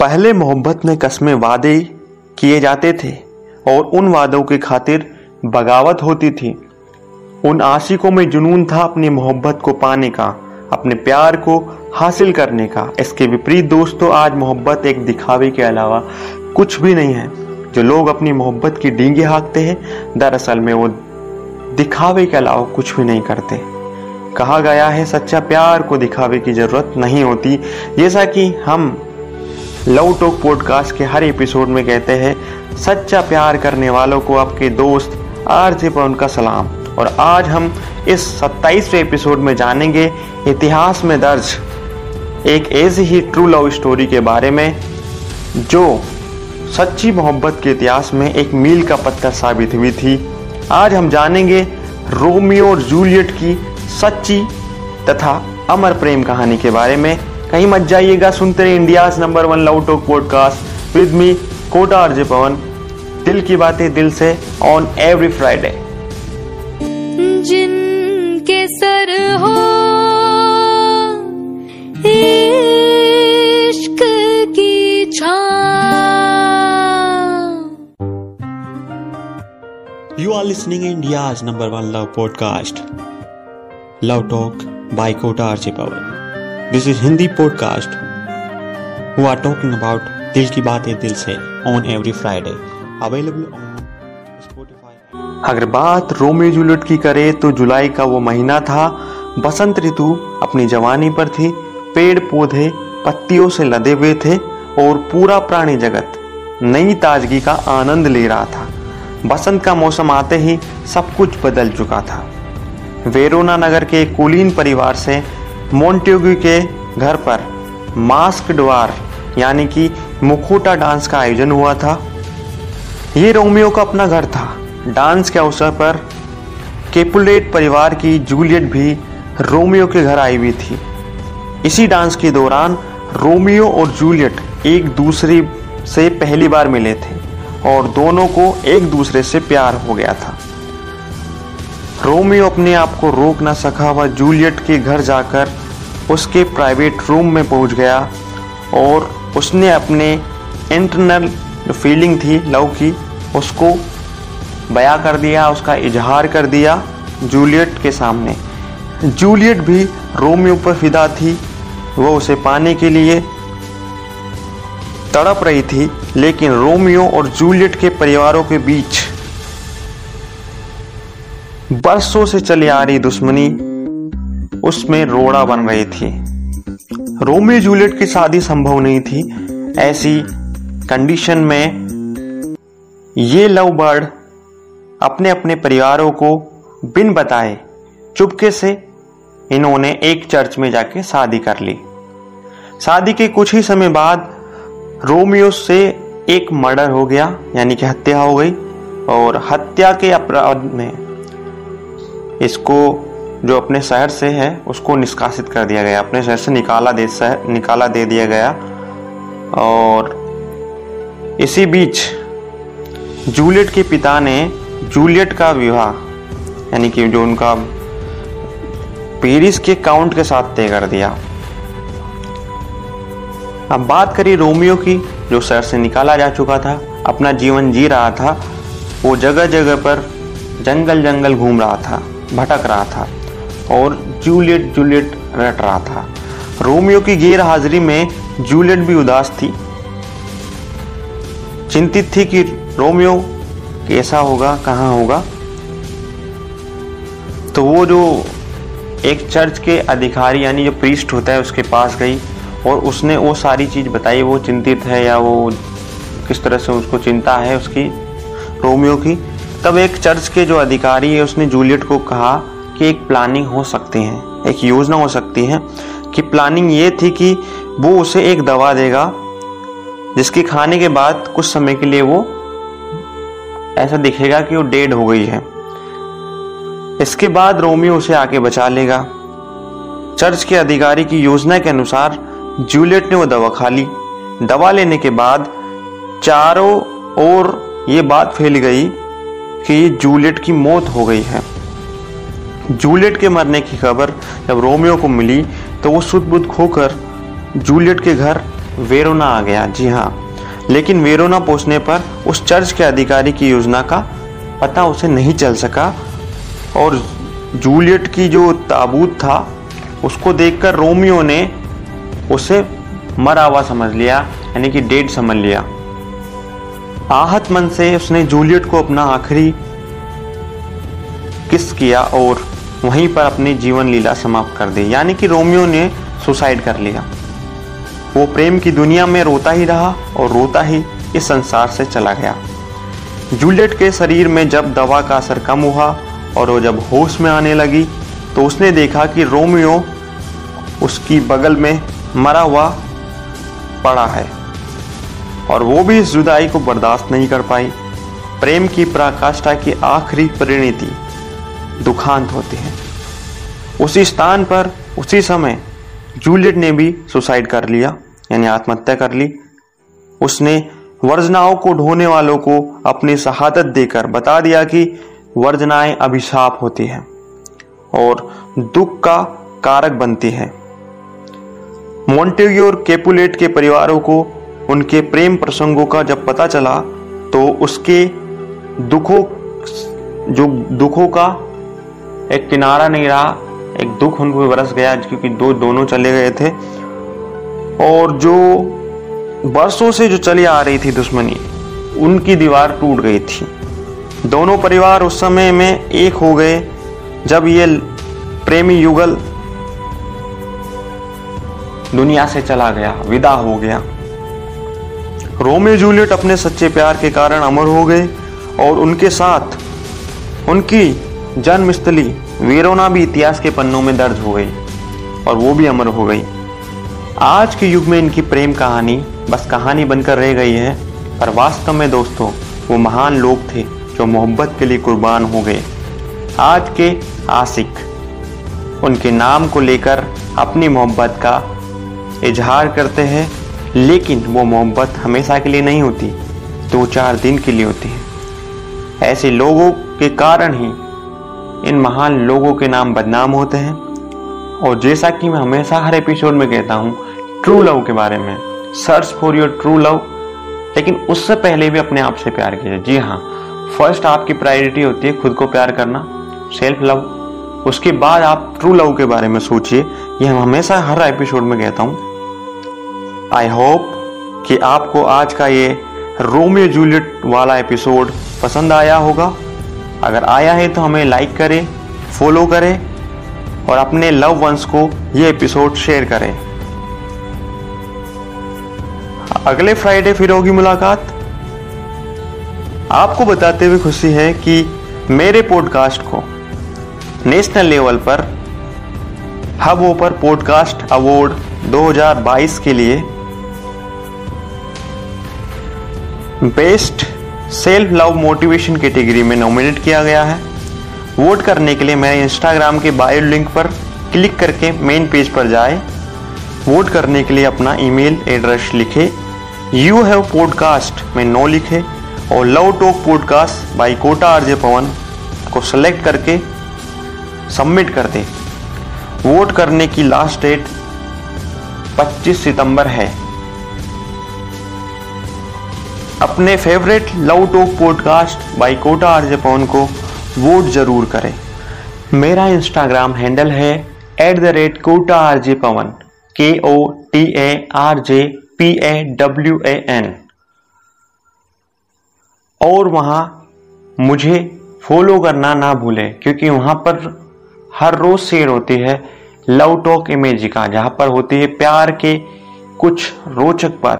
पहले मोहब्बत में कस्में वादे किए जाते थे और उन वादों के खातिर बगावत होती थी। उन आशिकों में जुनून था अपनी मोहब्बत को पाने का, अपने प्यार को हासिल करने का। इसके विपरीत दोस्तों, आज मोहब्बत एक दिखावे के अलावा कुछ भी नहीं है। जो लोग अपनी मोहब्बत की डींगे हाँकते हैं, दरअसल में वो दिखावे के अलावा कुछ भी नहीं करते। कहा गया है, सच्चा प्यार को दिखावे की ज़रूरत नहीं होती। जैसा कि हम लव टॉक पॉडकास्ट के हर एपिसोड में कहते हैं, सच्चा प्यार करने वालों को आपके दोस्त आरजे पर उनका सलाम। और आज हम इस 27वें एपिसोड में जानेंगे इतिहास में दर्ज एक ऐसी ही ट्रू लव स्टोरी के बारे में, जो सच्ची मोहब्बत के इतिहास में एक मील का पत्थर साबित हुई थी। आज हम जानेंगे रोमियो और जूलियट की सच्ची तथा अमर प्रेम कहानी के बारे में कहीं मत जाइएगा सुनते रहे India number one love talk podcast with me Kota RJ Pawan दिल की बातें दिल से ऑन एवरी फ्राइडे जिनके सर हो इश्क की You are listening India's number one love podcast, Love Talk by Kota Archie Pawan. This is Hindi podcast. Who are talking about दिल की बातें दिल से Friday. Available on Spotify. अगर बात रोमियो जूलियट की करे तो जुलाई का वो महीना था। बसंत ऋतु अपनी जवानी पर थी। पेड़ पौधे पत्तियों से लदे हुए थे और पूरा प्राणी जगत नई ताजगी का आनंद ले रहा था। बसंत का मौसम आते ही सब कुछ बदल चुका था। वेरोना नगर के कुलीन परिवार से मोन्टेग्यू के घर पर मास्क द्वार, यानी कि मुखोटा डांस का आयोजन हुआ था। ये रोमियो का अपना घर था। डांस के अवसर पर केपुलेट परिवार की जूलियट भी रोमियो के घर आई हुई थी। इसी डांस के दौरान रोमियो और जूलियट एक दूसरे से पहली बार मिले थे और दोनों को एक दूसरे से प्यार हो गया था। रोमियो अपने आप को रोक ना सका, वह जूलियट के घर जाकर उसके प्राइवेट रूम में पहुँच गया और उसने अपने इंटरनल जो फीलिंग थी, लव की, उसको बया कर दिया, उसका इजहार कर दिया जूलियट के सामने। जूलियट भी रोमियो पर फिदा थी वो उसे पाने के लिए तड़प रही थी, लेकिन रोमियो और जूलियट के परिवारों के बीच बरसों से चली आ रही दुश्मनी उसमें रोड़ा बन रही थी। रोमियो जूलियट की शादी संभव नहीं थी। ऐसी कंडीशन में ये लव बर्ड अपने अपने परिवारों को बिन बताए चुपके से इन्होंने एक चर्च में जाके शादी कर ली। शादी के कुछ ही समय बाद रोमियो से एक मर्डर हो गया, यानी कि हत्या हो गई और हत्या के अपराध में इसको जो अपने शहर से है, उसको निष्कासित कर दिया गया। अपने शहर से निकाला दे, शहर, निकाला दे दिया गया। और इसी बीच जूलियट के पिता ने, जूलियट का विवाह, यानी कि जो उनका पेरिस के काउंट के साथ तय कर दिया। अब बात करें रोमियो की, जो शहर से निकाला जा चुका था, अपना जीवन जी रहा था, वो जगह जगह पर जंगल जंगल घूम रहा था। भटक रहा था और जूलियट जूलियट रट रहा था। रोमियो की गैर हाजिरी में जूलियट भी उदास थी। चिंतित थी कि रोमियो कैसा होगा, कहाँ होगा। तो वो जो एक चर्च के अधिकारी, यानी जो प्रीस्ट होता है, उसके पास गई और उसने वो सारी चीज़ बताई। वो चिंतित है या वो किस तरह से उसको चिंता है उसकी, रोमियो की। तब एक चर्च के जो अधिकारी है, उसने जूलियट को कहा कि एक प्लानिंग हो सकती है, एक योजना हो सकती है कि प्लानिंग ये थी कि वो उसे एक दवा देगा, जिसके खाने के बाद कुछ समय के लिए वो ऐसा दिखेगा कि वो डेड हो गई है। इसके बाद रोमियो उसे आके बचा लेगा। चर्च के अधिकारी की योजना के अनुसार जूलियट ने वो दवा खा ली। दवा लेने के बाद चारों ओर ये बात फैल गई कि जूलियट की मौत हो गई है। जूलियट के मरने की खबर जब रोमियो को मिली तो वो सुध बुद्ध खोकर जूलियट के घर वेरोना आ गया। जी हाँ लेकिन वेरोना पहुँचने पर उस चर्च के अधिकारी की योजना का पता उसे नहीं चल सका, और जूलियट की जो ताबूत था, उसको देखकर रोमियो ने उसे मरा हुआ समझ लिया, यानी कि डेड समझ लिया। आहत मन से उसने जूलियट को अपना आखिरी किस किया और वहीं पर अपनी जीवन लीला समाप्त कर दी। यानी कि रोमियो ने सुसाइड कर लिया। वो प्रेम की दुनिया में रोता ही रहा और रोता ही इस संसार से चला गया। जूलियट के शरीर में जब दवा का असर कम हुआ और वो जब होश में आने लगी तो उसने देखा कि रोमियो उसकी बगल में मरा हुआ पड़ा है। और वो भी इस जुदाई को बर्दाश्त नहीं कर पाई। प्रेम की पराकाष्ठा की आखिरी परिणति दुखांत होती है। उसी स्थान पर, उसी समय, जूलियट ने भी सुसाइड कर लिया, यानी आत्महत्या कर ली। उसने वर्जनाओं को ढोने वालों को अपनी शहादत देकर बता दिया कि वर्जनाएँ अभिशाप होती हैं और दुख का कारक बनती है। मोन्टेग्यू और केपुलेट के परिवारों को उनके प्रेम प्रसंगों का जब पता चला तो उसके दुखों, जो दुखों का एक किनारा नहीं रहा, एक दुख उनको बरस गया, क्योंकि दो दोनों चले गए थे। और जो बरसों से जो चली आ रही थी दुश्मनी, उनकी दीवार टूट गई थी। दोनों परिवार उस समय में एक हो गए, जब ये प्रेमी युगल दुनिया से चला गया, विदा हो गया। रोमियो जूलियट अपने सच्चे प्यार के कारण अमर हो गए और उनके साथ उनकी जन्मस्थली वेरोना भी इतिहास के पन्नों में दर्ज हो गई और वो भी अमर हो गई। आज के युग में इनकी प्रेम कहानी बस कहानी बनकर रह गई है, पर वास्तव में दोस्तों, वो महान लोग थे जो मोहब्बत के लिए कुर्बान हो गए। आज के आशिक, उनके नाम को लेकर अपनी मोहब्बत का इजहार करते हैं। लेकिन वो मोहब्बत हमेशा के लिए नहीं होती, दो चार दिन के लिए होती है। ऐसे लोगों के कारण ही इन महान लोगों के नाम बदनाम होते हैं। और जैसा कि मैं हमेशा हर एपिसोड में कहता हूँ ट्रू लव के बारे में। Search for your true love लेकिन उससे पहले भी अपने आप से प्यार कीजिए। जी हाँ फ़र्स्ट आपकी प्रायोरिटी होती है खुद को प्यार करना सेल्फ लव उसके बाद आप ट्रू लव के बारे में सोचिए। ये हम हमेशा हर एपिसोड में कहता हूँ आई होप कि आपको आज का ये रोमियो जूलियट वाला एपिसोड पसंद आया होगा। अगर आया है तो हमें लाइक करें फॉलो करें और अपने लव वंस को ये एपिसोड शेयर करें। अगले फ्राइडे फिर होगी मुलाकात। आपको बताते हुए खुशी है कि मेरे पॉडकास्ट को नेशनल लेवल पर हब ओपर पॉडकास्ट अवार्ड 2022 के लिए best self love motivation category में नॉमिनेट किया गया है। वोट करने के लिए मेरे इंस्टाग्राम के बायो लिंक पर क्लिक करके मेन पेज पर जाए। वोट करने के लिए अपना ईमेल एड्रेस लिखे। यू हैव पॉडकास्ट में नो लिखे और love talk podcast by Kota RJ Pawan को सेलेक्ट करके सबमिट कर दे। वोट करने की लास्ट डेट 25 सितंबर है। अपने favourite love talk podcast by Kota RJ Pawan को वोट ज़रूर करें। मेरा इंस्टाग्राम हैंडल है at the rate Kota R J Pawan K O T A R J P A W A N और वहाँ मुझे फॉलो करना ना भूलें, क्योंकि वहाँ पर हर रोज शेयर होती है लव टॉक इमेज का, जहाँ पर होती है प्यार के कुछ रोचक बात।